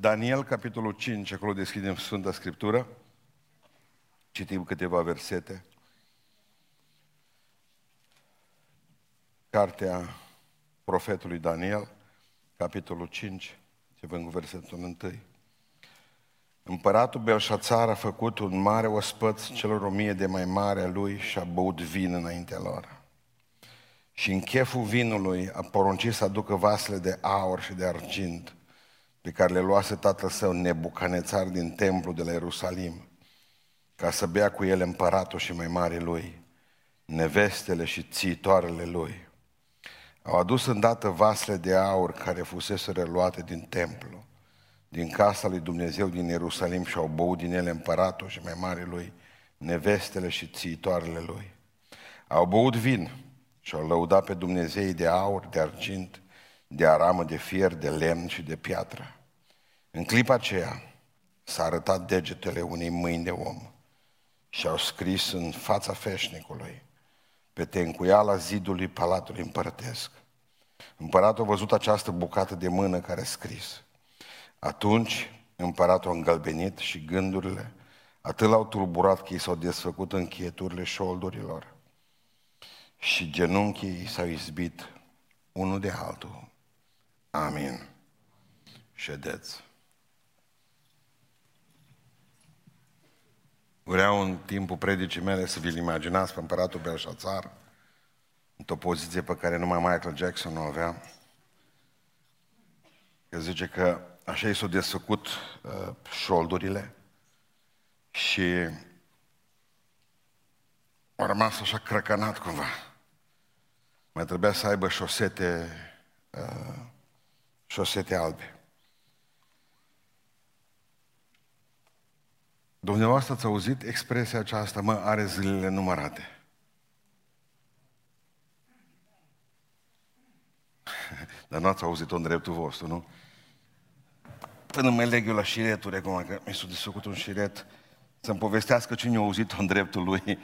Daniel, capitolul 5, acolo deschidem Sfânta Scriptură. Citim câteva versete. Cartea profetului Daniel, capitolul 5, începem cu versetul 1. Împăratul Belșațar a făcut un mare ospăț celor o mie de mai mare a lui și a băut vin înaintea lor. Și în cheful vinului a poruncit să aducă vasele de aur și de argint pe care le luase tatăl său Nebucanețar din templu de la Ierusalim, ca să bea cu ele împăratul și mai mare lui, nevestele și țitoarele lui. Au adus îndată vasele de aur care fusese reluate din templu, din casa lui Dumnezeu din Ierusalim și au băut din ele împăratul și mai mare lui, nevestele și țitoarele lui. Au băut vin și au lăudat pe Dumnezei de aur, de argint, de aramă, de fier, de lemn și de piatră. În clipa aceea s-a arătat degetele unei mâini de om și au scris în fața feșnicului pe tencuiala zidului palatului împărătesc. Împăratul a văzut această bucată de mână care a scris. Atunci împăratul a îngălbenit și gândurile atât l-au tulburat că i s-au desfăcut încheieturile șoldurilor și genunchii s-au izbit unul de altul. Amin. Ședeți. Vreau în timpul predicii mele să vi-l imaginați pe împăratul Belșațar într-o poziție pe care numai Michael Jackson o avea. că zice că așa i s-au desfăcut uh, șoldurile și a rămas așa crăcănat cumva. Mai trebuia să aibă șosete, uh, șosete albe. Dumneavoastră ați auzit expresia aceasta, mă, are zilele numărate. Dar nu ați auzit-o în dreptul vostru, nu? Până mă leg eu la șireturi acum, că mi s-a desfăcut un șiret, să-mi povestească cine a auzit-o în dreptul lui.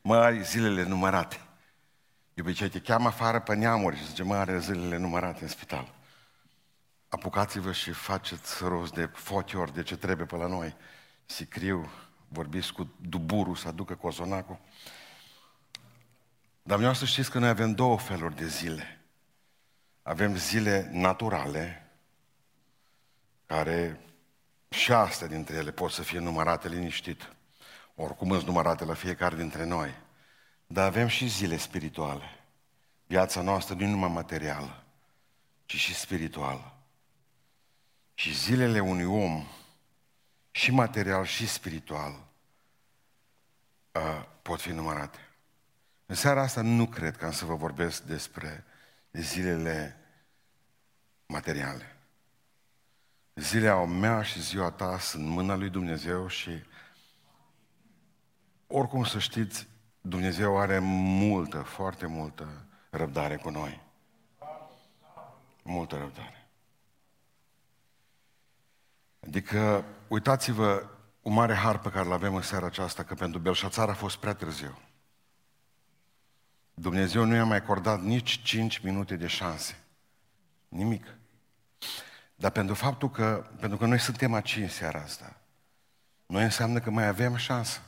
Mă, are zilele numărate. După ce te cheamă afară pe neamuri și zice, mă, are zilele numărate în spital apucați-vă și faceți rost de fotiori de ce trebuie pe la noi. Sicriu, vorbiți cu duburul să aducă cozonacul. Dar vreau să știți că noi avem două feluri de zile. Avem zile naturale, care și astea dintre ele pot să fie numărate liniștit. Oricum sunt numărate la fiecare dintre noi. Dar avem și zile spirituale. Viața noastră nu numai materială, ci și spirituală. Și zilele unui om, și material și spiritual, pot fi numărate. În seara asta nu cred că am să vă vorbesc despre zilele materiale. Zilea mea și ziua ta sunt în mâna lui Dumnezeu și oricum să știți, Dumnezeu are multă, foarte multă răbdare cu noi. Multă răbdare. Adică, uitați-vă, un mare har pe care îl avem în seara aceasta, că pentru Belșațar a fost prea târziu. Dumnezeu nu i-a mai acordat nici 5 minute de șanse. Nimic. Dar pentru faptul că, pentru că noi suntem aici în seara asta, noi înseamnă că mai avem șansă.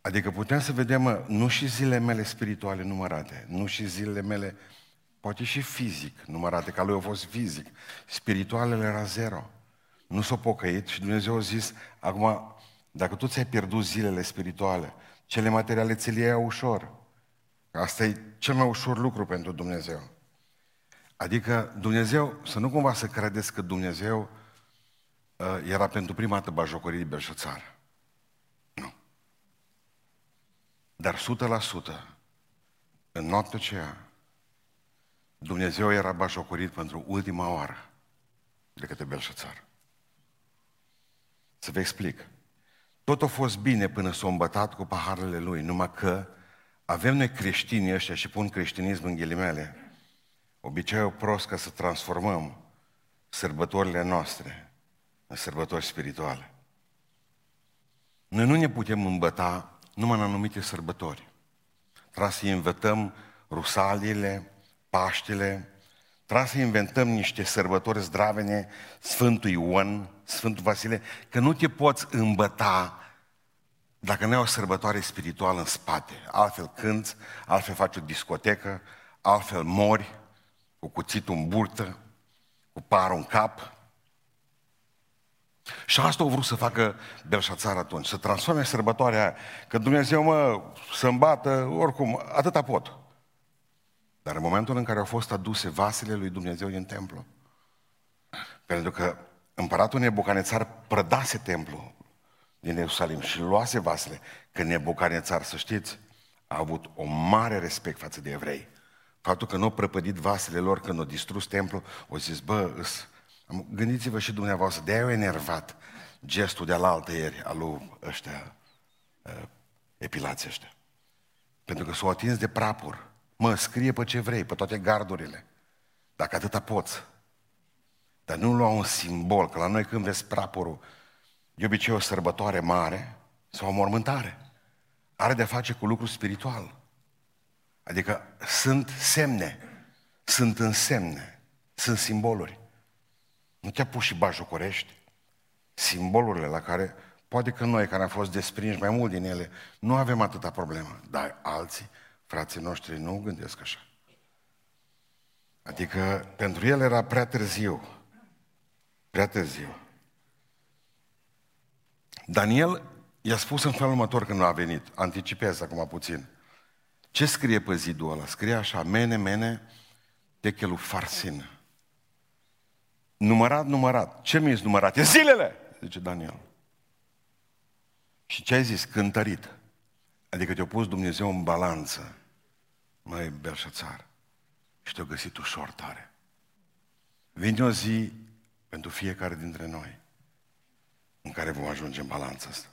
Adică putem să vedem, mă, nu și zilele mele spirituale numărate, nu și zilele mele, poate și fizic numărate, ca lui a fost fizic. Spiritualele era zero nu s-a pocăit și Dumnezeu a zis, acum, dacă tu ți-ai pierdut zilele spirituale, cele materiale ți le iei ușor. Asta e cel mai ușor lucru pentru Dumnezeu. Adică Dumnezeu, să nu cumva să credeți că Dumnezeu uh, era pentru prima dată bajocorii de Belșățar. Nu. Dar 100% în noaptea aceea, Dumnezeu era bajocorit pentru ultima oară de către Belșățar. Să vă explic. Tot a fost bine până s-a îmbătat cu paharele lui, numai că avem noi creștini ăștia și pun creștinism în ghilimele, obiceiul prost ca să transformăm sărbătorile noastre în sărbători spirituale. Noi nu ne putem îmbăta numai în anumite sărbători. Trebuie să învățăm rusaliile, Paștile, Trebuie să inventăm niște sărbători zdravene, Sfântul Ioan, Sfântul Vasile, că nu te poți îmbăta dacă nu ai o sărbătoare spirituală în spate. Altfel cânți, altfel faci o discotecă, altfel mori, cu cuțitul în burtă, cu parul în cap. Și asta au vrut să facă Belșațar atunci, să transforme sărbătoarea aia. Că Dumnezeu, mă, să îmbată, oricum, atâta pot. Dar în momentul în care au fost aduse vasele lui Dumnezeu din templu, pentru că împăratul Nebucanețar prădase templu din Ierusalim și luase vasele, că Nebucanețar, să știți, a avut o mare respect față de evrei. Faptul că nu au prăpădit vasele lor când au distrus templu, au zis, bă, îs, gândiți-vă și dumneavoastră, de-aia au enervat gestul de alaltă ieri al lui ăștia, uh, epilații ăștia. Pentru că s-au atins de prapur. Mă, scrie pe ce vrei, pe toate gardurile. Dacă atâta poți. Dar nu lua un simbol, că la noi când vezi prapurul, de obicei o sărbătoare mare sau o mormântare. Are de face cu lucru spiritual. Adică sunt semne, sunt însemne, sunt simboluri. Nu te apuci și bajocorești. Simbolurile la care, poate că noi care am fost desprinși mai mult din ele, nu avem atâta problemă, dar alții Frații noștri nu gândesc așa. Adică pentru el era prea târziu. Prea târziu. Daniel i-a spus în felul următor când a venit. Anticipez acum puțin. Ce scrie pe zidul ăla? Scrie așa, mene, mene, techelu farsin. Numărat, numărat. Ce mi-e numărat? E zilele, zice Daniel. Și ce ai zis? Cântărit. Adică te-a pus Dumnezeu în balanță măi, Belșățar, și te-au găsit ușor tare. Vine o zi pentru fiecare dintre noi în care vom ajunge în balanța asta.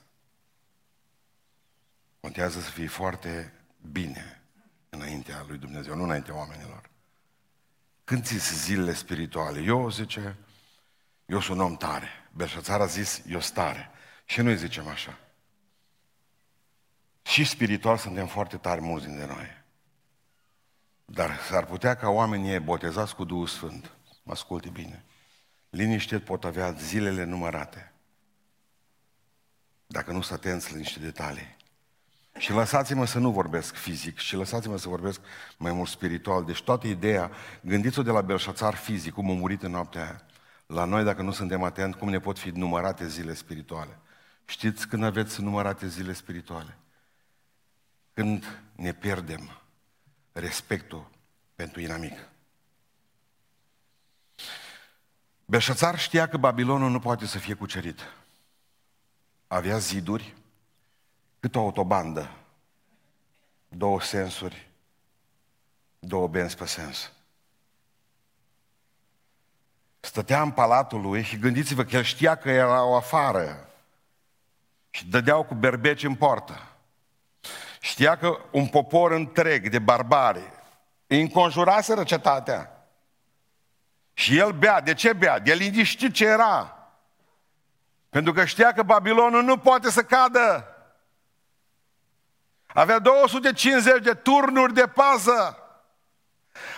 Contează să fii foarte bine înaintea lui Dumnezeu, nu înaintea oamenilor. Când ți zilele spirituale? Eu, zice, eu sunt un om tare. Belșățar a zis, eu stare. Și noi zicem așa. Și spiritual suntem foarte tari mulți dintre noi. Dar s-ar putea ca oamenii botezați cu Duhul Sfânt, mă asculte bine, liniște pot avea zilele numărate. Dacă nu sunt atenți la niște detalii. Și lăsați-mă să nu vorbesc fizic, și lăsați-mă să vorbesc mai mult spiritual. Deci toată ideea, gândiți-o de la Belșațar fizic, cum a murit în noaptea aia. La noi, dacă nu suntem atenți, cum ne pot fi numărate zile spirituale. Știți când aveți numărate zile spirituale? Când ne pierdem respectul pentru inamic. Beșățar știa că Babilonul nu poate să fie cucerit. Avea ziduri cât o autobandă, două sensuri, două benzi pe sens. Stătea în palatul lui și gândiți-vă că el știa că era o afară și dădeau cu berbeci în poartă. Știa că un popor întreg de barbari îi înconjuraseră cetatea. Și el bea. De ce bea? De liniștit ce era. Pentru că știa că Babilonul nu poate să cadă. Avea 250 de turnuri de pază.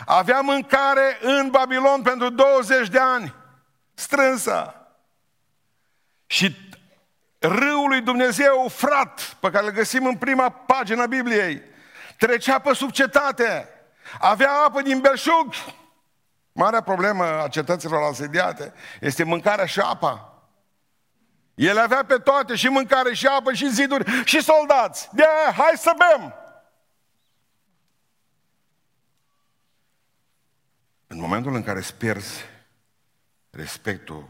Avea mâncare în Babilon pentru 20 de ani. Strânsă. Și râul lui Dumnezeu, frat, pe care îl găsim în prima pagină a Bibliei, trecea pe sub cetate, avea apă din belșug. Marea problemă a cetăților asediate este mâncarea și apa. El avea pe toate, și mâncare, și apă, și ziduri, și soldați. de hai să bem! În momentul în care îți pierzi respectul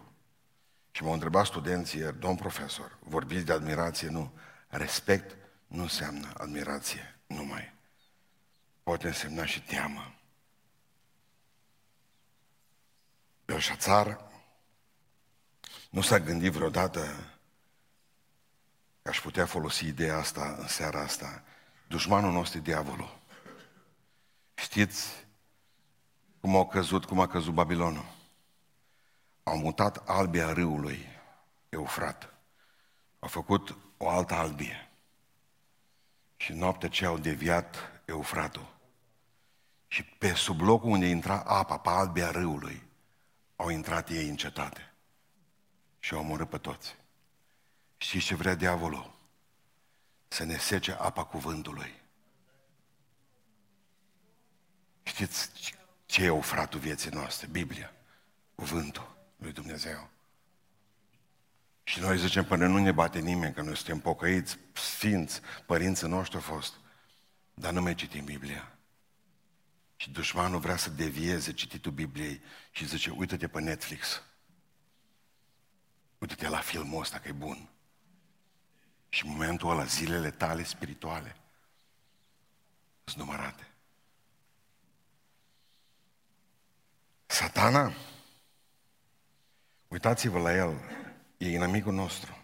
și m-au întrebat studenții ieri, domn profesor, vorbiți de admirație? Nu. Respect nu înseamnă admirație numai. Poate însemna și teamă. Belșațar nu s-a gândit vreodată că aș putea folosi ideea asta în seara asta. Dușmanul nostru e diavolul. Știți cum a căzut, cum a căzut Babilonul? au mutat albia râului Eufrat. Au făcut o altă albie. Și noaptea ce au deviat Eufratul. Și pe sub locul unde intra apa, pe albia râului, au intrat ei în cetate. Și au omorât pe toți. Știți ce vrea diavolul? Să ne sece apa cuvântului. Știți ce e ofratul vieții noastre? Biblia. Cuvântul lui Dumnezeu. Și noi zicem, până nu ne bate nimeni, că noi suntem pocăiți, sfinți, părinții noștri au fost. Dar nu mai citim Biblia. Și dușmanul vrea să devieze cititul Bibliei și zice, uită-te pe Netflix. Uită-te la filmul ăsta că e bun. Și în momentul ăla, zilele tale spirituale sunt numărate. Satana, uitați-vă la el, e inamicul nostru.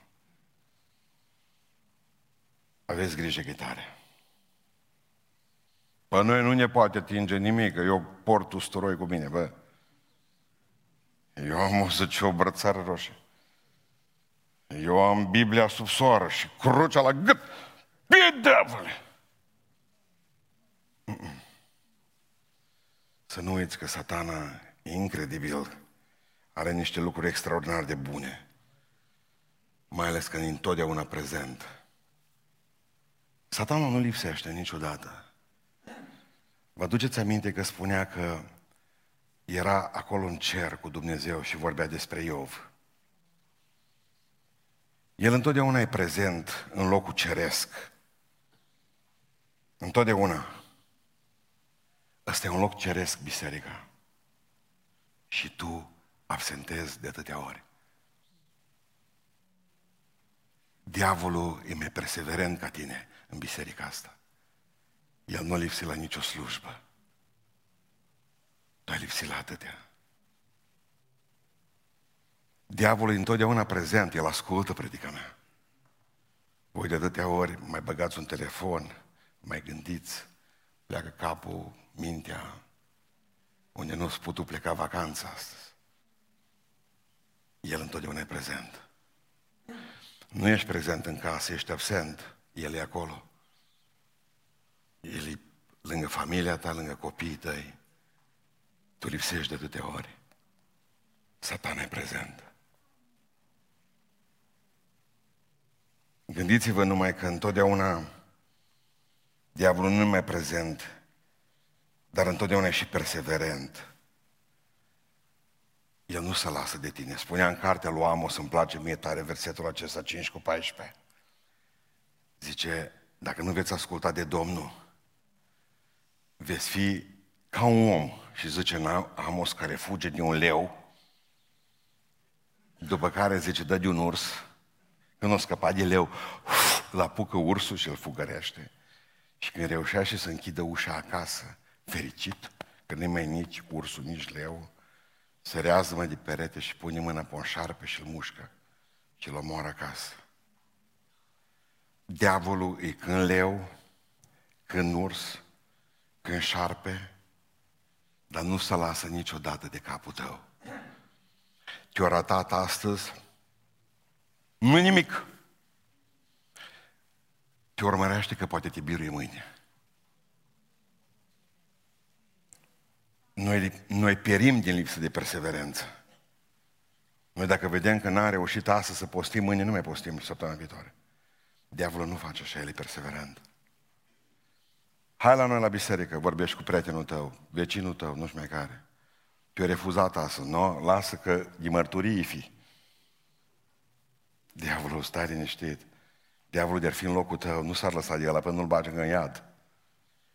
Aveți grijă că tare. Pe noi nu ne poate atinge nimic, că eu port usturoi cu mine, bă. Eu am o să o brățară roșie. Eu am Biblia sub soară și crucea la gât. Bine, Să nu uiți că satana e incredibil. Are niște lucruri extraordinar de bune. Mai ales că e întotdeauna prezent. Satana nu lipsește niciodată. Vă aduceți aminte că spunea că era acolo în cer cu Dumnezeu și vorbea despre Iov. El întotdeauna e prezent în locul ceresc. Întotdeauna. Ăsta e un loc ceresc, biserica. Și tu absentezi de atâtea ori. Diavolul e mai perseverent ca tine în biserica asta. El nu lipsi la nicio slujbă. Tu ai lipsit la atâtea. Diavolul e întotdeauna prezent, el ascultă predica mea. Voi de atâtea ori mai băgați un telefon, mai gândiți, pleacă capul, mintea, unde nu-ți putut pleca vacanța astăzi. El întotdeauna e prezent. Nu ești prezent în casă, ești absent. El e acolo. El e lângă familia ta, lângă copiii tăi. Tu lipsești de atâtea ori. Satana e prezent. Gândiți-vă numai că întotdeauna diavolul nu e mai prezent, dar întotdeauna e și perseverent. El nu se lasă de tine. Spunea în cartea lui Amos, îmi place mie tare versetul acesta, 5 cu 14. Zice, dacă nu veți asculta de Domnul, veți fi ca un om. Și zice în Amos care fuge de un leu, după care zice, dă de un urs, când o scăpa de leu, la apucă ursul și îl fugărește. Și când reușea și să închidă ușa acasă, fericit, că nu mai nici ursul, nici leu, se rează de perete și pune mâna pe un șarpe și îl mușcă și îl omoară acasă. Diavolul e când leu, când urs, când șarpe, dar nu se lasă niciodată de capul tău. Te-a ratat astăzi, nu nimic. Te urmărește că poate te birui mâine. Noi, noi pierim din lipsă de perseverență. Noi dacă vedem că n-a reușit astăzi să postim, mâine nu mai postim săptămâna viitoare. Diavolul nu face așa, el e perseverent. Hai la noi la biserică, vorbești cu prietenul tău, vecinul tău, nu știu mai care. Te-a refuzat astăzi, nu? Lasă că e mărturii fi. Diavolul, stai liniștit. Diavolul de-ar fi în locul tău, nu s-ar lăsa de el, pentru nu-l bage în iad.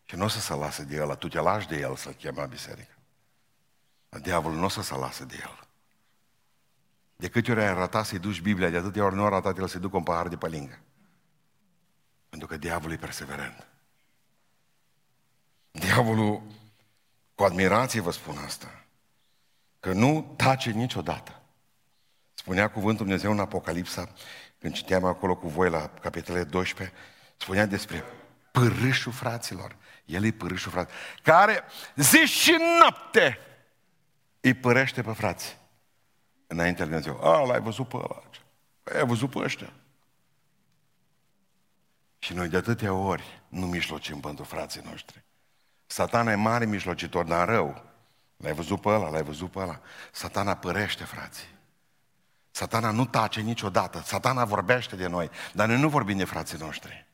Și nu o să se lasă de el, tu te lași de el să-l cheme la biserică. Dar diavolul nu o să se lasă de el. De câte ori ai ratat să-i duci Biblia, de atâtea ori nu a ratat el să-i ducă un pahar de pălingă. Pentru că diavolul e perseverent. Diavolul, cu admirație vă spun asta, că nu tace niciodată. Spunea cuvântul Dumnezeu în Apocalipsa, când citeam acolo cu voi la capitolele 12, spunea despre pârâșul fraților. El e pârâșul frate, care zi și noapte îi părește pe frați. Înainte lui Dumnezeu. A, l-ai văzut pe ăla. Ai văzut pe ăștia. Și noi de atâtea ori nu mijlocim pentru frații noștri. Satana e mare mijlocitor, dar rău. L-ai văzut pe ăla, l-ai văzut pe ăla. Satana părește, frații. Satana nu tace niciodată. Satana vorbește de noi, dar noi nu vorbim de frații noștri.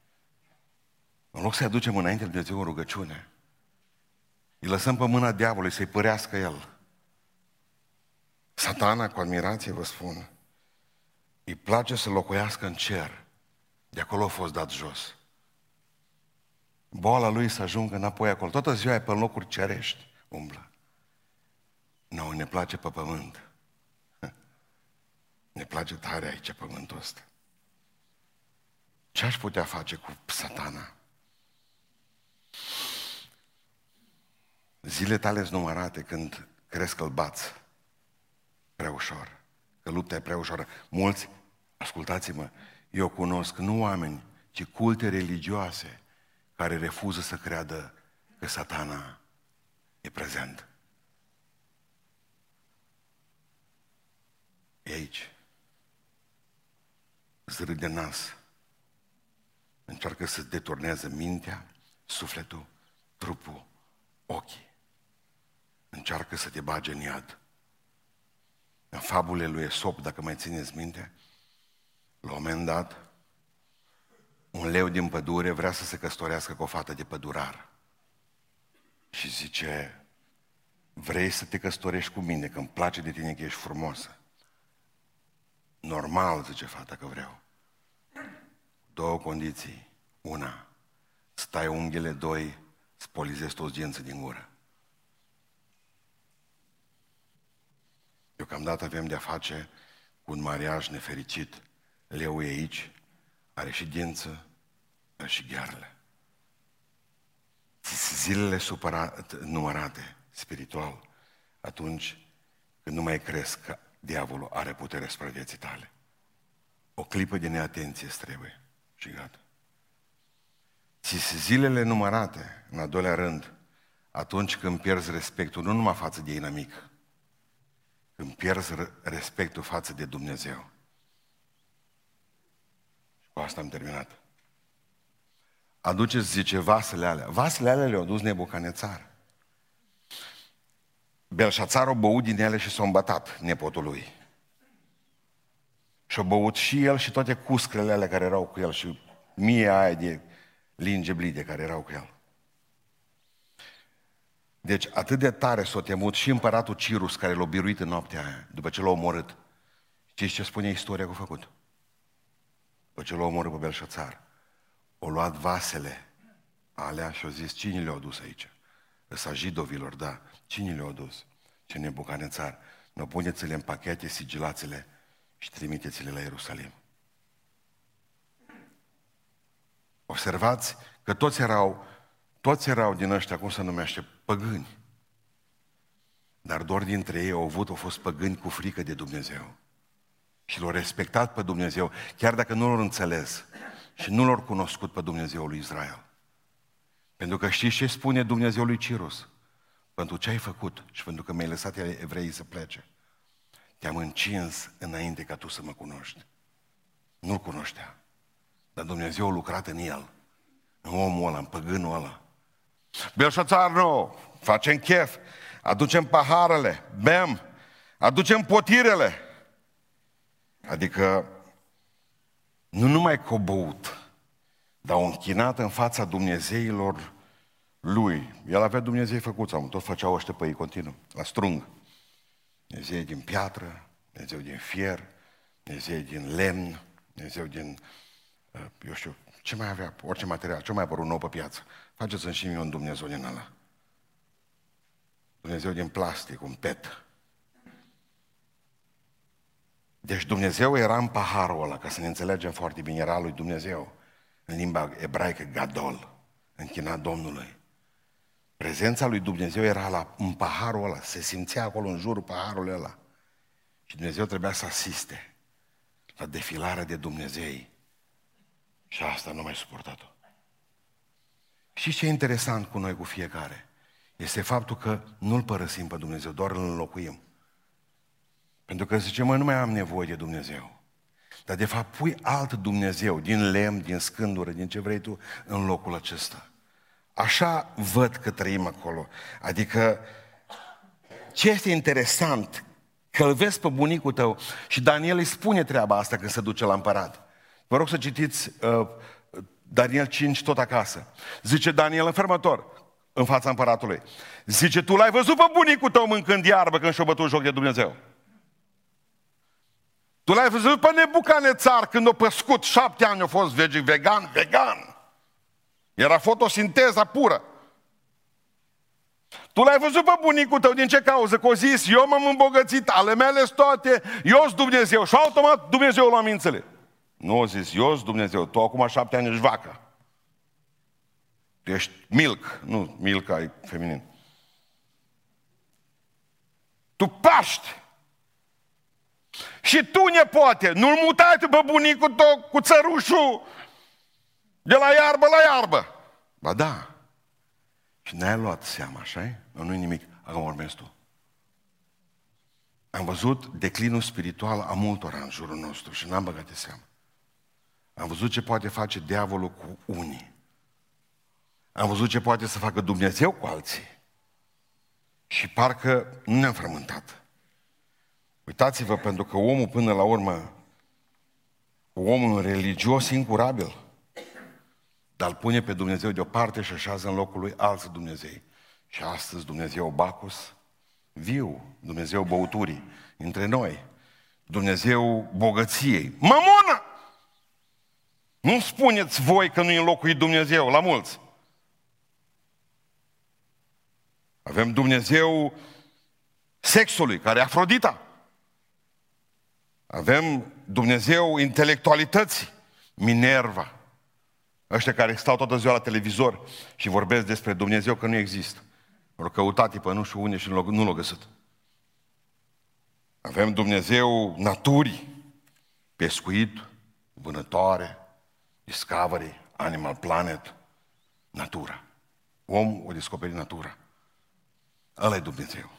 În loc să-i aducem înainte de Dumnezeu în rugăciune, îi lăsăm pe mâna diavolului să-i părească el. Satana, cu admirație vă spun, îi place să locuiască în cer. De acolo a fost dat jos. Boala lui să ajungă înapoi acolo. Toată ziua e pe locuri cerești, umblă. Nu, ne place pe pământ. Ne place tare aici pământul ăsta. Ce aș putea face cu satana? Zile tale sunt numărate când crezi că îl bați prea ușor, că lupta e prea ușoară. Mulți, ascultați-mă, eu cunosc nu oameni, ci culte religioase care refuză să creadă că satana e prezent. E aici. Zrâ de nas. Încearcă să deturneze mintea, sufletul, trupul, ochii. Încearcă să te bage în iad. În fabule lui Esop, dacă mai țineți minte, la un moment dat, un leu din pădure vrea să se căsătorească cu o fată de pădurar. Și zice, vrei să te căsătorești cu mine, că îmi place de tine că ești frumoasă. Normal, zice fata, că vreau. Două condiții. Una, stai unghiile, doi, spolizezi toți genții din gură. Deocamdată avem de-a face cu un mariaj nefericit. Leu e aici, are și dință, are și ghearele. Zilele supărat, numărate, spiritual, atunci când nu mai crezi că diavolul are putere spre vieții tale. O clipă de neatenție trebuie și gata. Ți zilele numărate, în al doilea rând, atunci când pierzi respectul, nu numai față de inamic, când pierzi respectul față de Dumnezeu. Și cu asta am terminat. Aduceți, zice, vasele alea. Vasele alea le-au dus Nebucanețar. Belșațar a băut din ele și s-a îmbătat nepotul lui. Și a băut și el și toate cuscrele alea care erau cu el și mie aia de linge blide care erau cu el. Deci atât de tare s-a temut și împăratul Cirus care l-a biruit în noaptea aia, după ce l-a omorât. Știți ce spune istoria că a făcut? După ce l-a omorât pe Belșațar, o luat vasele alea și a zis, cine le-au dus aici? Ăsta jidovilor, da. Cine le-a dus? Ce nebucanețar. Nu puneți-le în pachete, sigilați-le și trimiteți-le la Ierusalim. Observați că toți erau, toți erau din ăștia, cum se numește, păgâni. Dar doar dintre ei au avut, au fost păgâni cu frică de Dumnezeu. Și l-au respectat pe Dumnezeu, chiar dacă nu l-au înțeles și nu l-au cunoscut pe Dumnezeul lui Israel. Pentru că știți ce spune Dumnezeul lui Cirus? Pentru ce ai făcut și pentru că mi-ai lăsat evreii să plece. Te-am încins înainte ca tu să mă cunoști. Nu-l cunoștea. Dar Dumnezeu a lucrat în el. În omul ăla, în păgânul ăla. Belșațar, nu, facem chef, aducem paharele, bem, aducem potirele. Adică nu numai că băut, dar o închinat în fața Dumnezeilor lui. El avea Dumnezei făcuți, am tot făceau ăștia pe ei continuu, la strung. Dumnezeu din piatră, Dumnezeu din fier, Dumnezeu din lemn, Dumnezeu din, uh, eu știu, ce mai avea, orice material, ce mai apărut nou pe piață. Faceți-mi și mie un Dumnezeu din ăla. Dumnezeu din plastic, un pet. Deci Dumnezeu era în paharul ăla, ca să ne înțelegem foarte bine, era lui Dumnezeu. În limba ebraică, Gadol, închinat Domnului. Prezența lui Dumnezeu era la, în paharul ăla, se simțea acolo în jurul paharului ăla. Și Dumnezeu trebuia să asiste la defilarea de Dumnezei. Și asta nu mai suportat-o. Și ce e interesant cu noi, cu fiecare, este faptul că nu-L părăsim pe Dumnezeu, doar îl înlocuim. Pentru că zice, mă, nu mai am nevoie de Dumnezeu. Dar de fapt pui alt Dumnezeu, din lemn, din scândură, din ce vrei tu, în locul acesta. Așa văd că trăim acolo. Adică, ce este interesant, că îl vezi pe bunicul tău și Daniel îi spune treaba asta când se duce la împărat. Vă rog să citiți uh, Daniel 5 tot acasă. Zice Daniel înfermător în fața împăratului. Zice, tu l-ai văzut pe bunicul tău mâncând iarbă când și-o bătut joc de Dumnezeu. Tu l-ai văzut pe Nebucanețar când a păscut șapte ani, a fost vegan, vegan. Era fotosinteza pură. Tu l-ai văzut pe bunicul tău din ce cauză? Că o zis, eu m-am îmbogățit, ale mele toate, eu sunt Dumnezeu. Și automat Dumnezeu l-a mințele. Nu o zis, eu sunt Dumnezeu, tu acum șapte ani ești vacă. Tu ești milk, nu milk ai feminin. Tu paști. Și tu, nepoate, nu-l mutai tu pe bunicul tău cu țărușul de la iarbă la iarbă. Ba da. Și n-ai luat seama, așa Nu e nimic. Acum urmezi tu. Am văzut declinul spiritual a multora în jurul nostru și n-am băgat de seamă. Am văzut ce poate face diavolul cu unii. Am văzut ce poate să facă Dumnezeu cu alții. Și parcă nu ne-am frământat. Uitați-vă, pentru că omul până la urmă, omul religios incurabil, dar îl pune pe Dumnezeu deoparte și așează în locul lui alți Dumnezei. Și astăzi Dumnezeu Bacus, viu, Dumnezeu băuturii, între noi, Dumnezeu bogăției, mamona! Nu spuneți voi că nu e în locul lui Dumnezeu, la mulți. Avem Dumnezeu sexului, care e Afrodita. Avem Dumnezeu intelectualității, Minerva. Ăștia care stau toată ziua la televizor și vorbesc despre Dumnezeu că nu există. Vor căutat pe nu știu unde și nu l-au găsit. Avem Dumnezeu naturii, pescuit, vânătoare, Discovery, Animal Planet, natura. Om o descoperi natura. Ăla e Dumnezeu.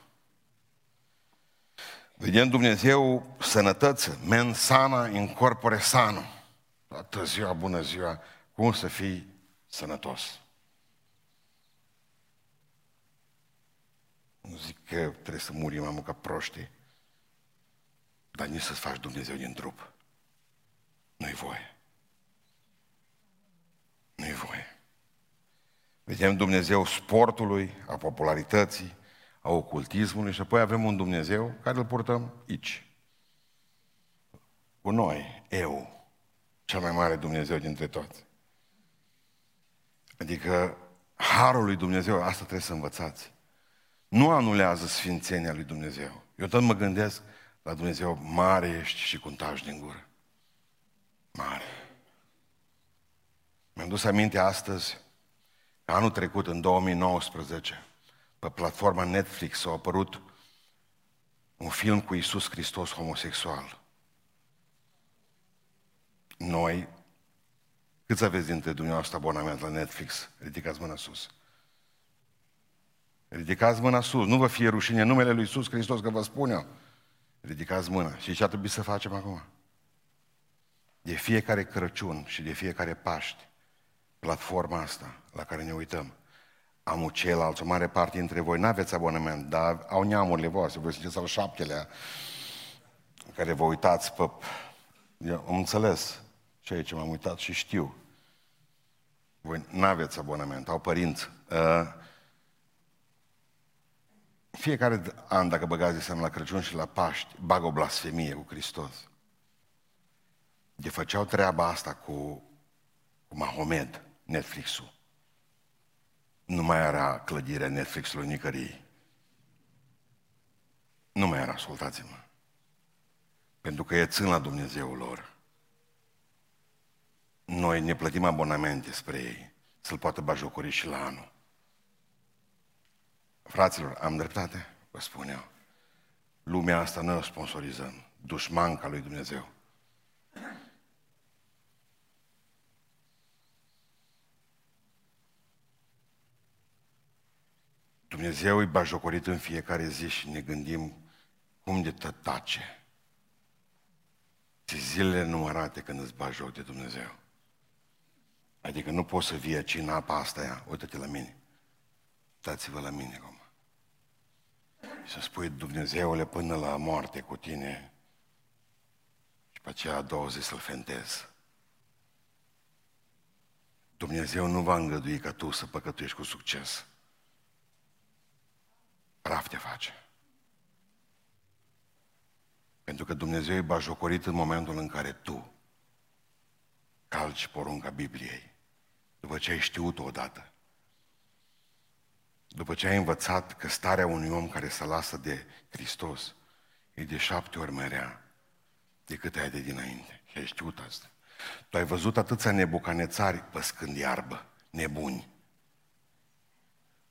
Vedem Dumnezeu sănătăți, men sana in corpore sano. Toată ziua, bună ziua, cum să fii sănătos. Nu zic că trebuie să murim am ca proști, dar nici să-ți faci Dumnezeu din trup. Nu-i voie. Nu-i voie. Vedem Dumnezeu sportului, a popularității, a ocultismului și apoi avem un Dumnezeu care îl purtăm aici. Cu noi, eu, cel mai mare Dumnezeu dintre toți. Adică harul lui Dumnezeu, asta trebuie să învățați. Nu anulează sfințenia lui Dumnezeu. Eu tot mă gândesc la Dumnezeu, mare ești și cu din gură. Mare. Mi-am dus aminte astăzi, anul trecut, în 2019, pe platforma Netflix a apărut un film cu Isus Hristos homosexual. Noi, câți aveți dintre dumneavoastră abonament la Netflix? Ridicați mâna sus. Ridicați mâna sus. Nu vă fie rușine numele lui Isus Hristos că vă spun eu. Ridicați mâna. Și ce ar trebui să facem acum? De fiecare Crăciun și de fiecare Paști, platforma asta la care ne uităm, am ceilalți, o mare parte dintre voi, n-aveți abonament, dar au neamurile voastre, voi sunteți al șaptelea, care vă uitați pe... Eu am înțeles ce aici m-am uitat și știu. Voi n-aveți abonament, au părinți. Uh, fiecare an, dacă băgați de seama la Crăciun și la Paști, bag o blasfemie cu Hristos. De făceau treaba asta cu, cu Mahomed, Netflix-ul nu mai era clădirea Netflix-ului nicării. Nu mai era, ascultați-mă. Pentru că e țin la Dumnezeul lor. Noi ne plătim abonamente spre ei, să-l poată bajocori și la anul. Fraților, am dreptate? Vă spun eu. Lumea asta noi o sponsorizăm. Dușmanca lui Dumnezeu. Dumnezeu e bajocorit în fiecare zi și ne gândim cum de tătace. Ce zilele numărate când îți bagi joc de Dumnezeu. Adică nu poți să vii aici în apa asta aia. Uită-te la mine. Uitați-vă la mine acum. Și să spui, Dumnezeule, până la moarte cu tine. Și pe aceea a doua zi să-l fentez. Dumnezeu nu va îngădui ca tu să păcătuiești cu succes. Praf te face. Pentru că Dumnezeu e bajocorit în momentul în care tu calci porunca Bibliei. După ce ai știut-o odată. După ce ai învățat că starea unui om care se lasă de Hristos e de șapte ori mai rea decât ai de dinainte. Și ai știut asta. Tu ai văzut atâția nebucanețari păscând iarbă, nebuni.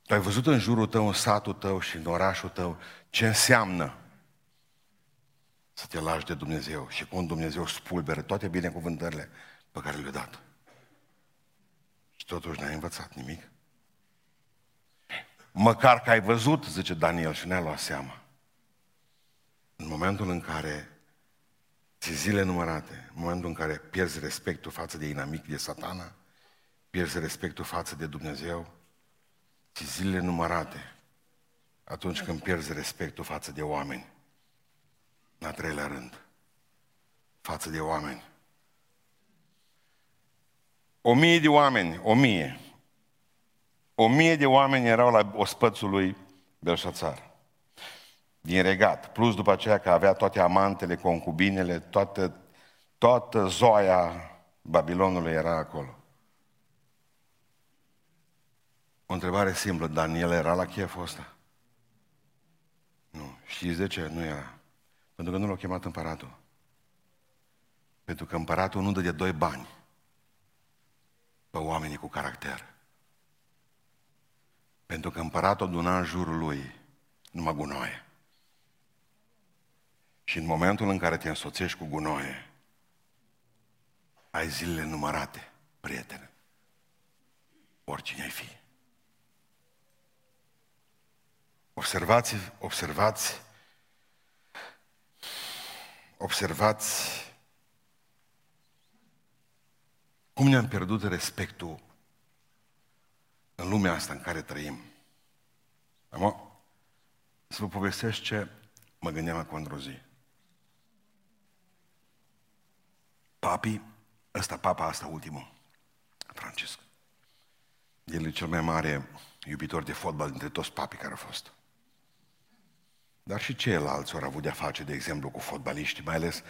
Tu ai văzut în jurul tău, în satul tău și în orașul tău ce înseamnă să te lași de Dumnezeu și cum Dumnezeu spulberă toate binecuvântările pe care le-a dat. Și totuși n-ai învățat nimic. Măcar că ai văzut, zice Daniel, și ne-a luat seama. În momentul în care ți zile numărate, în momentul în care pierzi respectul față de inamic, de satana, pierzi respectul față de Dumnezeu, ți zile numărate atunci când pierzi respectul față de oameni. În a treilea rând, față de oameni. O mie de oameni, o mie, o mie de oameni erau la ospățul lui Belșațar, din regat, plus după aceea că avea toate amantele, concubinele, toată, toată zoia Babilonului era acolo. O întrebare simplă, Daniel era la cheful ăsta? Nu. Știți de ce? Nu era. Pentru că nu l-a chemat împăratul. Pentru că împăratul nu dă de doi bani pe oamenii cu caracter. Pentru că împăratul aduna în jurul lui numai gunoaie. Și în momentul în care te însoțești cu gunoaie, ai zilele numărate, prietene. Oricine ai fi. Observați, observați, observați cum ne-am pierdut respectul în lumea asta în care trăim. Am, să vă povestesc ce mă gândeam acum într-o zi. Papi, ăsta, papa asta ultimul, Francisc. El e cel mai mare iubitor de fotbal dintre toți papii care au fost. Dar și ceilalți au avut de-a face, de exemplu, cu fotbaliști, mai ales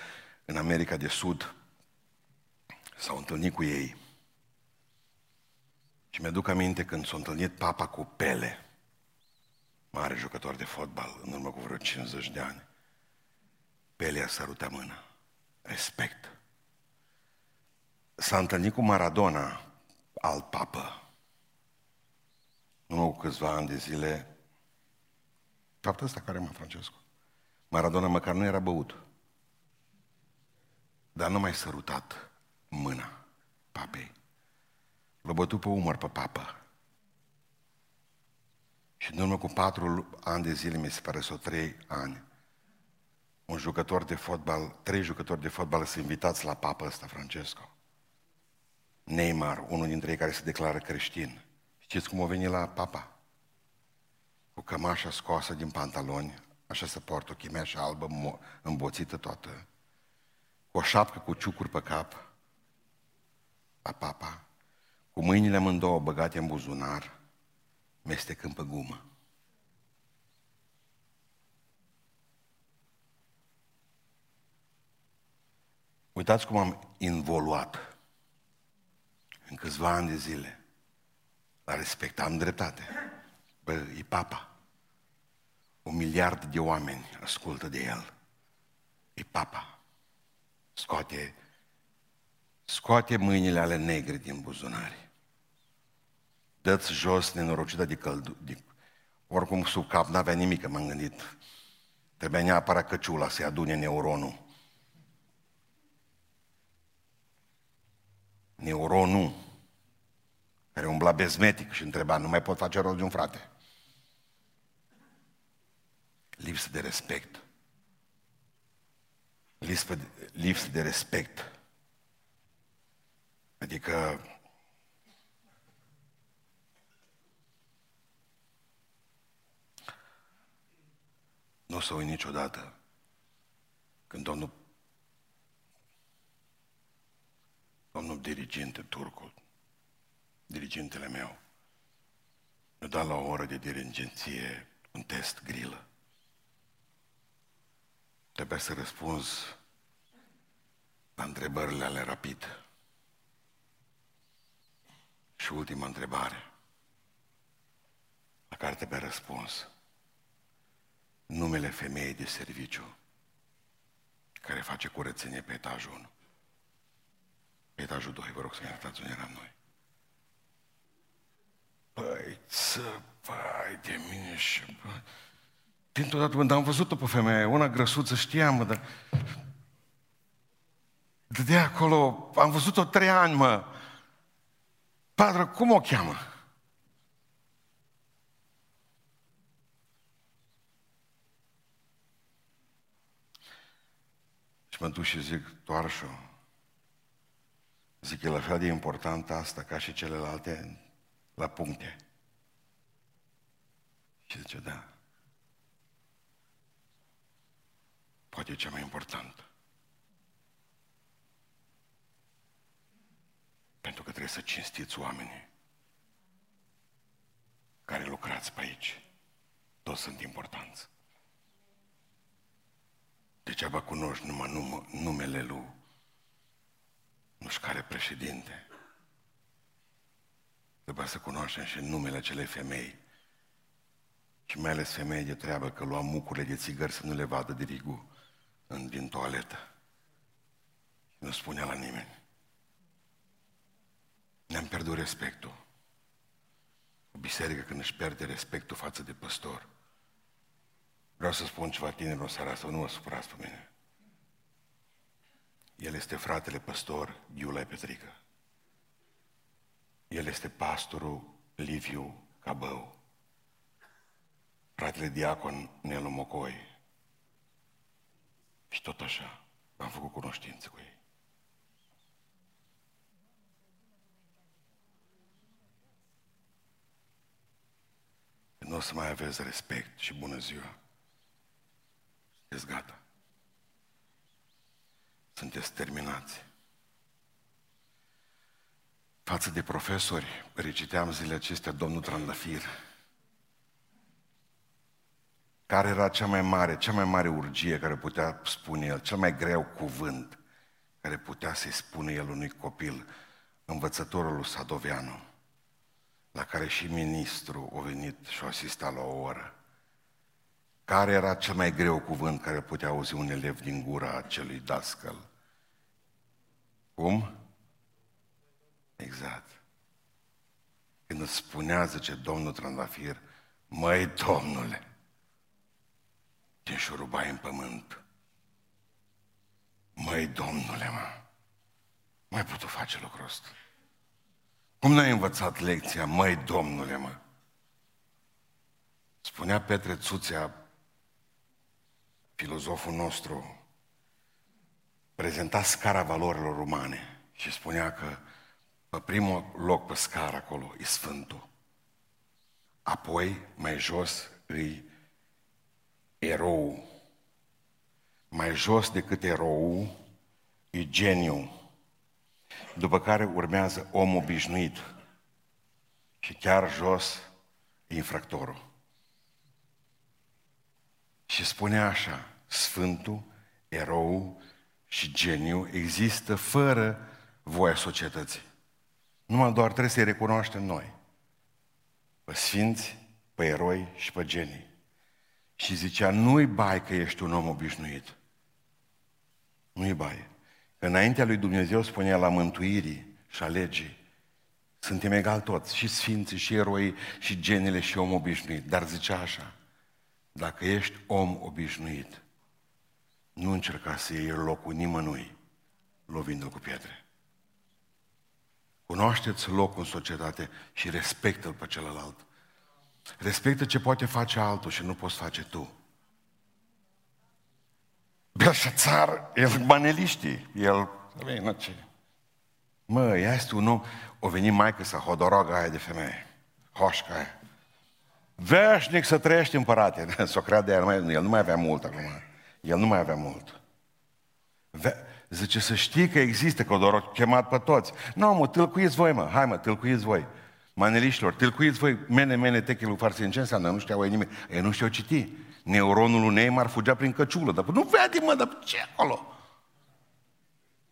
în America de Sud. S-au întâlnit cu ei. Și mi-aduc aminte când s-a întâlnit papa cu Pele, mare jucător de fotbal, în urmă cu vreo 50 de ani. Pele a sărutat mână. Respect. S-a întâlnit cu Maradona, alt papă. Nu cu câțiva ani de zile, Faptul ăsta care mă, Francesco. Maradona măcar nu era băut. Dar nu mai sărutat mâna papei. L-a bătut pe umăr pe papă. Și în urmă cu patru ani de zile, mi se pare, sau trei ani, un jucător de fotbal, trei jucători de fotbal sunt invitați la papă ăsta, Francesco. Neymar, unul dintre ei care se declară creștin. Știți cum a venit la papa? cu cămașa scoasă din pantaloni, așa se poartă o chimeașă albă, îmboțită toată, cu o șapcă cu ciucuri pe cap, la papa, cu mâinile amândouă băgate în buzunar, mestecând pe gumă. Uitați cum am involuat în câțiva ani de zile la respect. Am dreptate. Bă, e papa. Un miliard de oameni ascultă de el. E papa. Scoate, scoate mâinile ale negre din buzunare. Dă-ți jos nenorocită de căldu... De, oricum sub cap n-avea nimic, m-am gândit. Trebuia neapărat căciula să-i adune neuronul. Neuronul care umbla bezmetic și întreba, nu mai pot face rost de un frate lipsă de respect. Lipsă de, lipsă de respect. Adică nu o să uit niciodată când domnul domnul diriginte, turcul, dirigintele meu, mi-a dat la o oră de dirigenție un test grilă. Trebuia să răspunzi la întrebările ale rapide. Și ultima întrebare, la care trebuie răspuns. Numele femeii de serviciu care face curățenie pe etajul 1. Pe etajul 2, vă rog să-mi arătați unde eram noi. Păi, să, vai de mine și... Bă. Dintr-o dată, dar am văzut-o pe femeia, una grăsuță, știam, mă, dar... De acolo, am văzut-o trei ani, mă. Padre, cum o cheamă? Și mă duc și zic, toarșă, zic, e la fel de important asta ca și celelalte la puncte. Și zice, da. Poate e cea mai importantă. Pentru că trebuie să cinstiți oamenii care lucrați pe aici. Toți sunt importanți. Degeaba cunoști numai num- numele lui nu știu care președinte. Trebuie să cunoaștem și numele acelei femei. Și mai ales femei de treabă, că luam mucurile de țigări să nu le vadă dirigul în, din toaletă. Nu spunea la nimeni. Ne-am pierdut respectul. O biserică când își pierde respectul față de păstor. Vreau să spun ceva tinerilor seara să nu vă supărați pe mine. El este fratele păstor Iulai Petrică. El este pastorul Liviu Cabău. Fratele diacon Nelu Mocoi. Și tot așa am făcut cunoștință cu ei. Nu o să mai aveți respect și bună ziua. Sunteți gata. Sunteți terminați. Față de profesori, reciteam zilele acestea domnul Trandafir. Care era cea mai mare, cea mai mare urgie care putea spune el, cel mai greu cuvânt care putea să-i spune el unui copil, învățătorul lui Sadoveanu, la care și ministrul a venit și a asistat la o oră. Care era cel mai greu cuvânt care putea auzi un elev din gura acelui dascăl? Cum? Exact. Când îți spunea, zice domnul Trandafir, măi, domnule, te înșurubai în pământ. Măi, domnule, mă, mai putut face lucrul ăsta. Cum n-ai învățat lecția, măi, domnule, mă? Spunea Petre Țuțea, filozoful nostru, prezenta scara valorilor umane și spunea că pe primul loc pe scară acolo e Sfântul. Apoi, mai jos, îi erou. Mai jos decât erou, e geniu. După care urmează om obișnuit. Și chiar jos, infractorul. Și spune așa, Sfântul, erou și geniu există fără voia societății. Numai doar trebuie să-i recunoaștem noi. Pe sfinți, pe eroi și pe genii. Și zicea, nu-i bai că ești un om obișnuit. Nu-i bai. Că înaintea lui Dumnezeu spunea la mântuirii și a legii, suntem egal toți, și sfinții, și eroi, și genile, și om obișnuit. Dar zicea așa, dacă ești om obișnuit, nu încerca să iei locul nimănui lovindu-l cu pietre. Cunoașteți locul în societate și respectă-l pe celălalt. Respectă ce poate face altul și nu poți face tu. Belșațar, el maneliștii, el, vină ce? Mă, ea este un om, o venit mai că să hodoroga aia de femeie, hoșca aia. Veșnic să trăiești împărate. Să o crede, el nu mai avea mult acum. El nu mai avea mult. Ve- Zice, să știi că există, că doar au chemat pe toți. Nu, mă, tâlcuiți voi, mă. Hai, mă, tâlcuiți voi. Maneliștilor, tâlcuiți voi, mene, mene, techelul farsin. Ce înseamnă? Nu știau ei nimeni. Ei nu știau citi. Neuronul lui Neymar fugea prin căciulă. Dar nu vede, mă, dar ce acolo?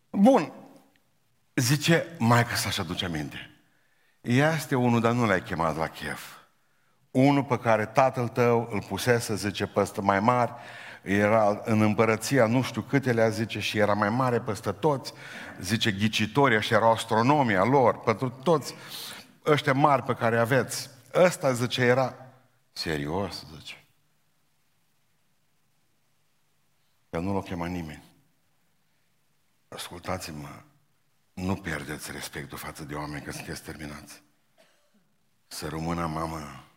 Bun. Zice, mai că să-și aduce aminte. Este unul, dar nu l-ai chemat la chef. Unul pe care tatăl tău îl pusese, zice, păstă mai mare, era în împărăția nu știu câtelea, zice, și era mai mare peste toți, zice, ghicitorii și erau astronomia lor, pentru toți ăștia mari pe care aveți. Ăsta, zice, era serios, zice. Că nu l-o chema nimeni. Ascultați-mă, nu pierdeți respectul față de oameni că sunteți terminați. Să rămână mamă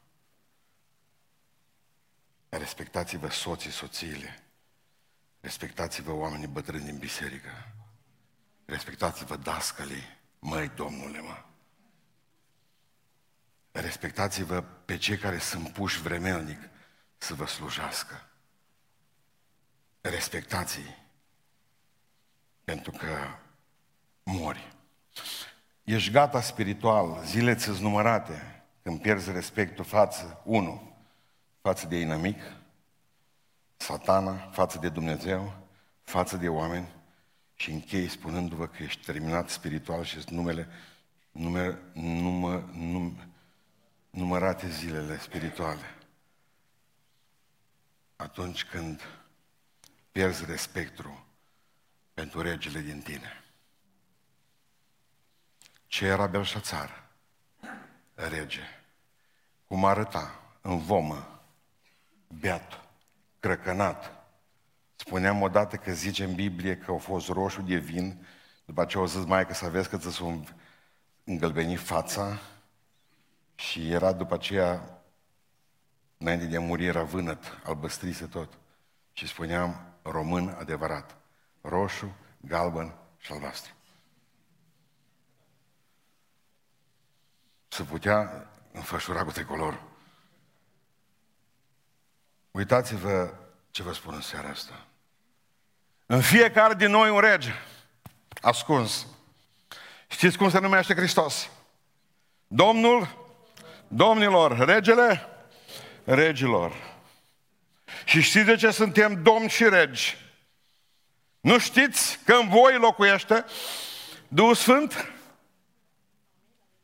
Respectați-vă soții, soțiile. Respectați-vă oamenii bătrâni din biserică. Respectați-vă dascălii. Măi, Domnule, mă. Respectați-vă pe cei care sunt puși vremelnic să vă slujească. Respectați-i. Pentru că mori. Ești gata spiritual, zile ți numărate când pierzi respectul față, unu, față de inamic, satana, față de Dumnezeu, față de oameni și închei spunându-vă că ești terminat spiritual și numele, nume, numă, num, numărate zilele spirituale. Atunci când pierzi respectul pentru regele din tine. Ce era Belșațar? Rege. Cum arăta în vomă beat, crăcănat. Spuneam odată că zice în Biblie că au fost roșu de vin, după aceea au zis mai că să vezi că ți s-a îngălbenit fața și era după aceea, înainte de a muri, era vânăt, albăstrise tot. Și spuneam român adevărat, roșu, galben și albastru. Se putea înfășura cu tricolorul. Uitați-vă ce vă spun în seara asta. În fiecare din noi un rege ascuns. Știți cum se numește Hristos? Domnul domnilor, regele regilor. Și știți de ce suntem domni și regi? Nu știți că în voi locuiește Duhul Sfânt?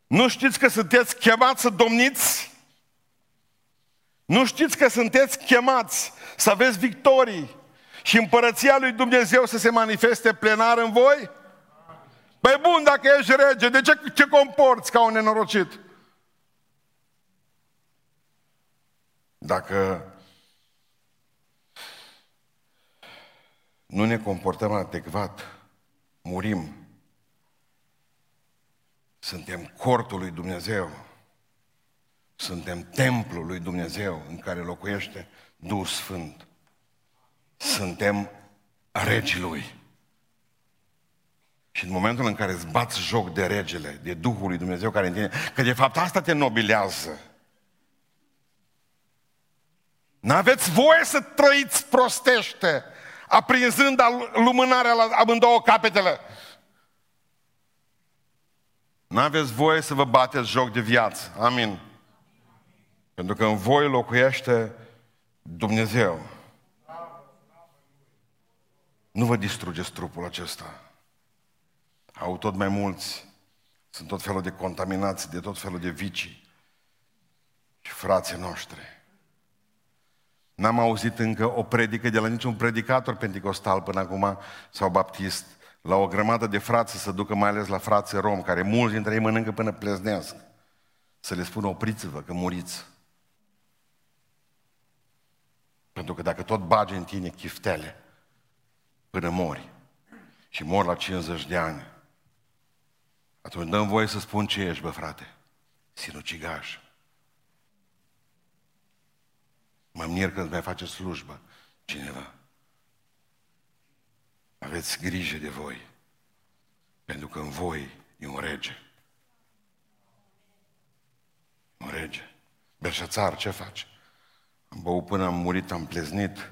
Nu știți că sunteți chemați să domniți? Nu știți că sunteți chemați să aveți victorii și împărăția lui Dumnezeu să se manifeste plenar în voi? Păi bun, dacă ești rege, de ce te comporți ca un nenorocit? Dacă nu ne comportăm adecvat, murim. Suntem cortul lui Dumnezeu. Suntem templul lui Dumnezeu în care locuiește Duhul Sfânt. Suntem regii lui. Și în momentul în care îți bați joc de regele, de Duhul lui Dumnezeu care în tine, că de fapt asta te nobilează. N-aveți voie să trăiți prostește, aprinzând lumânarea la amândouă capetele. N-aveți voie să vă bateți joc de viață. Amin. Pentru că în voi locuiește Dumnezeu. Nu vă distrugeți trupul acesta. Au tot mai mulți. Sunt tot felul de contaminați, de tot felul de vicii. Și frații noștri. N-am auzit încă o predică de la niciun predicator pentecostal până acum sau baptist la o grămadă de frați să ducă mai ales la frații rom, care mulți dintre ei mănâncă până pleznesc. Să le spună opriți-vă că muriți. Pentru că dacă tot bagi în tine chiftele până mori și mor la 50 de ani, atunci dăm voie să spun ce ești, bă, frate. Sinucigaș. Mă mir când mai face slujbă cineva. Aveți grijă de voi, pentru că în voi e un rege. Un rege. Berșățar, ce faci? Am băut până am murit, am pleznit.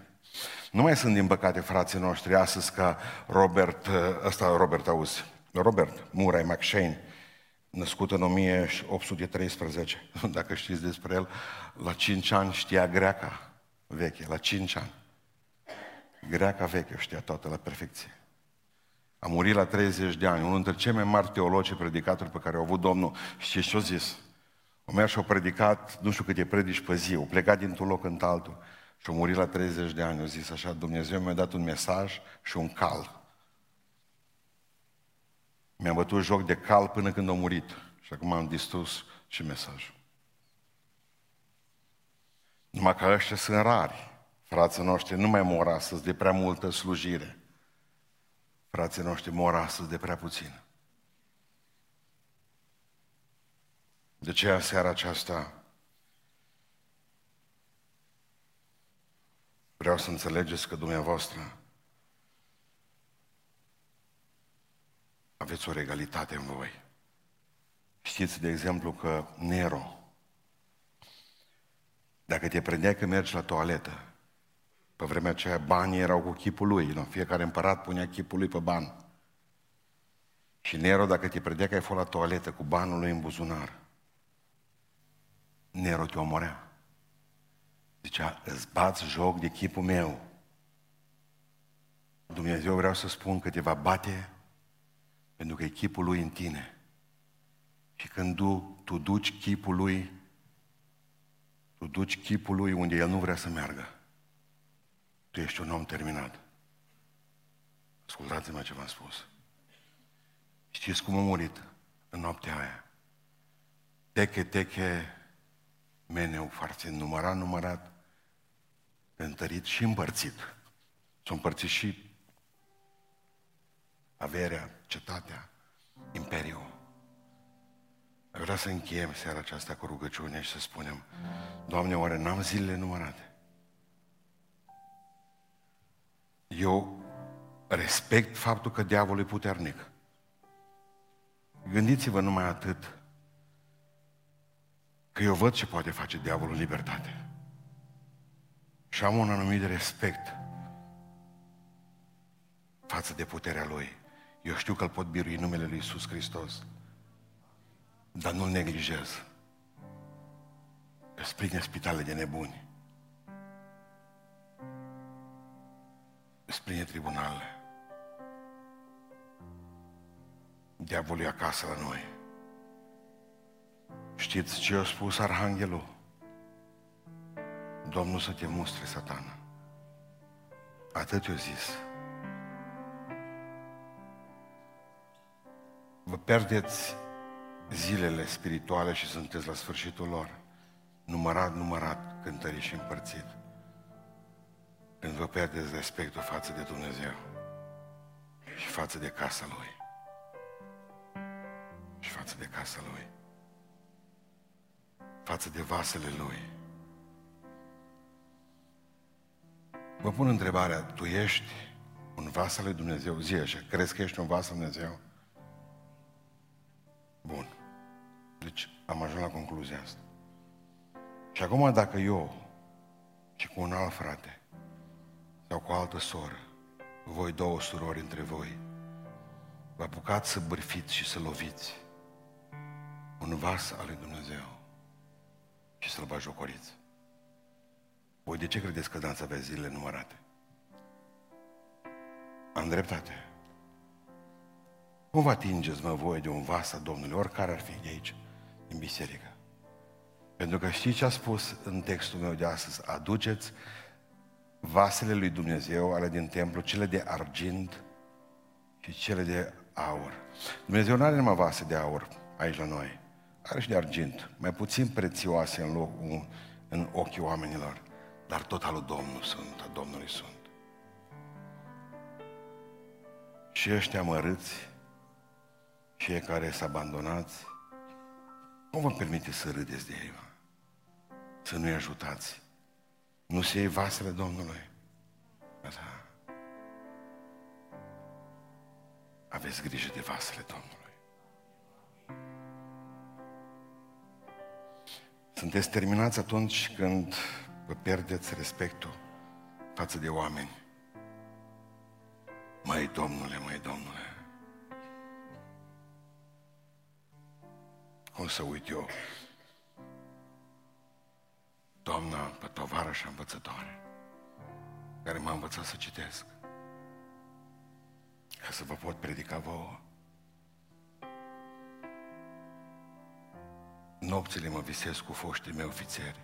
Nu mai sunt, din păcate, frații noștri astăzi ca Robert, ăsta Robert, auzi, Robert Murray McShane, născut în 1813, dacă știți despre el, la 5 ani știa greaca veche, la 5 ani. Greaca veche știa toată la perfecție. A murit la 30 de ani, unul dintre cei mai mari teologi predicatori pe care au avut Domnul. Și ce a zis? O mers și a predicat, nu știu câte predici pe zi, au plecat dintr-un loc în altul. Și a murit la 30 de ani, a zis așa, Dumnezeu mi-a dat un mesaj și un cal. Mi-a bătut joc de cal până când a murit. Și acum am distrus și mesajul. Numai că ăștia sunt rari. Frații noștri nu mai mor astăzi de prea multă slujire. Frații noștri mor astăzi de prea puțin. De ce în seara aceasta vreau să înțelegeți că dumneavoastră aveți o regalitate în voi. Știți, de exemplu, că Nero, dacă te prindea că mergi la toaletă, pe vremea aceea banii erau cu chipul lui, nu? fiecare împărat punea chipul lui pe ban. Și Nero, dacă te prindea că ai fost la toaletă cu banul lui în buzunar, Nero te omorea. Zicea, îți bați joc de chipul meu. Dumnezeu vreau să spun că te va bate pentru că e chipul lui în tine. Și când tu, tu duci chipul lui, tu duci chipul lui unde el nu vrea să meargă. Tu ești un om terminat. Ascultați-mă ce v-am spus. Știți cum a murit în noaptea aia? Teche, teche, meneu, foarte numărat, numărat, întărit și împărțit. S-a împărțit și averea, cetatea, imperiul. Vreau să încheiem seara aceasta cu rugăciune și să spunem, Doamne, oare n-am zilele numărate? Eu respect faptul că diavolul e puternic. Gândiți-vă numai atât că eu văd ce poate face diavolul în libertate. Și am un anumit respect față de puterea lui. Eu știu că îl pot birui numele lui Iisus Hristos, dar nu-l neglijez. Că spline spitale de nebuni. Spline tribunale. Diavolul e acasă la noi. Știți ce a spus Arhanghelul? Domnul să te mustre, satana. Atât i-a zis. Vă pierdeți zilele spirituale și sunteți la sfârșitul lor. Numărat, numărat, cântărit și împărțit. Când vă pierdeți respectul față de Dumnezeu și față de casa Lui. Și față de casa Lui. Față de vasele Lui. Vă pun întrebarea, tu ești un vas al lui Dumnezeu? Zi așa, crezi că ești un vas al lui Dumnezeu? Bun. Deci am ajuns la concluzia asta. Și acum dacă eu și cu un alt frate sau cu o altă soră, voi două surori între voi, vă apucați să bârfiți și să loviți un vas al lui Dumnezeu și să-l bajocoriți. Voi de ce credeți că dați avea zilele numărate? Am dreptate. Cum vă atingeți, mă, voi de un vas a Domnului, oricare ar fi de aici, din biserică? Pentru că știți ce a spus în textul meu de astăzi? Aduceți vasele lui Dumnezeu, ale din templu, cele de argint și cele de aur. Dumnezeu nu are numai vase de aur aici la noi. Are și de argint, mai puțin prețioase în, loc, în ochii oamenilor, dar tot al lui Domnul sunt, al Domnului sunt. Și ăștia amărâți, cei care s abandonați, nu vă permite să râdeți de ei, să nu-i ajutați. Nu se iei vasele Domnului. Așa. Aveți grijă de vasele Domnului. Sunteți terminați atunci când vă pierdeți respectul față de oameni. Măi, Domnule, măi, Domnule, cum să uit eu doamna pe tovarășa învățătoare care m-a învățat să citesc ca să vă pot predica vouă. Nopțile mă visez cu foștii mei ofițeri.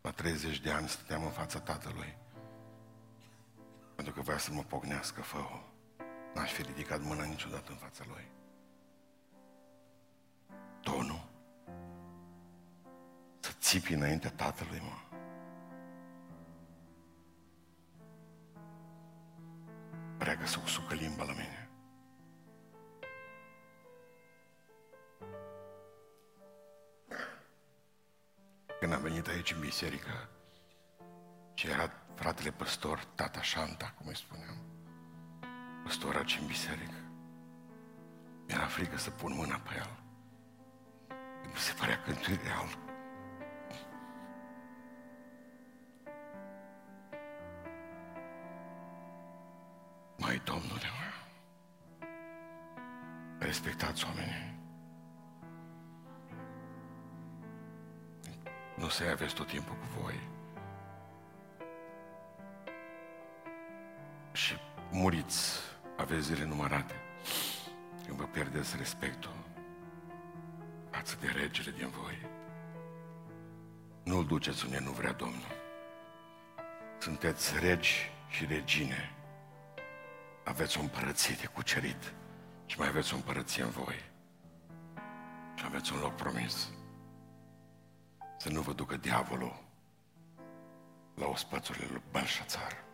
La 30 de ani stăteam în fața tatălui. Pentru că vrea să mă pognească, fă N-aș fi ridicat mâna niciodată în fața lui. Tonul. Să țipi înaintea tatălui, mă. Prea că să usucă limba la mine. Când am venit aici în biserică, și era fratele păstor, tata Șanta, cum îi spuneam, păstor aici în biserică. Mi-era frică să pun mâna pe el. Mi se părea că nu real. Mai, Domnule, respectați oamenii. Nu să aveți tot timpul cu voi. Și muriți, aveți zile numărate. Când vă pierdeți respectul față de regele din voi. Nu-l duceți unde nu vrea Domnul. Sunteți regi și regine. Aveți o împărăție de cucerit și mai aveți o împărăție în voi. Și aveți un loc promis. Să nu vă ducă diavolul la ospățurile lui Balșațar.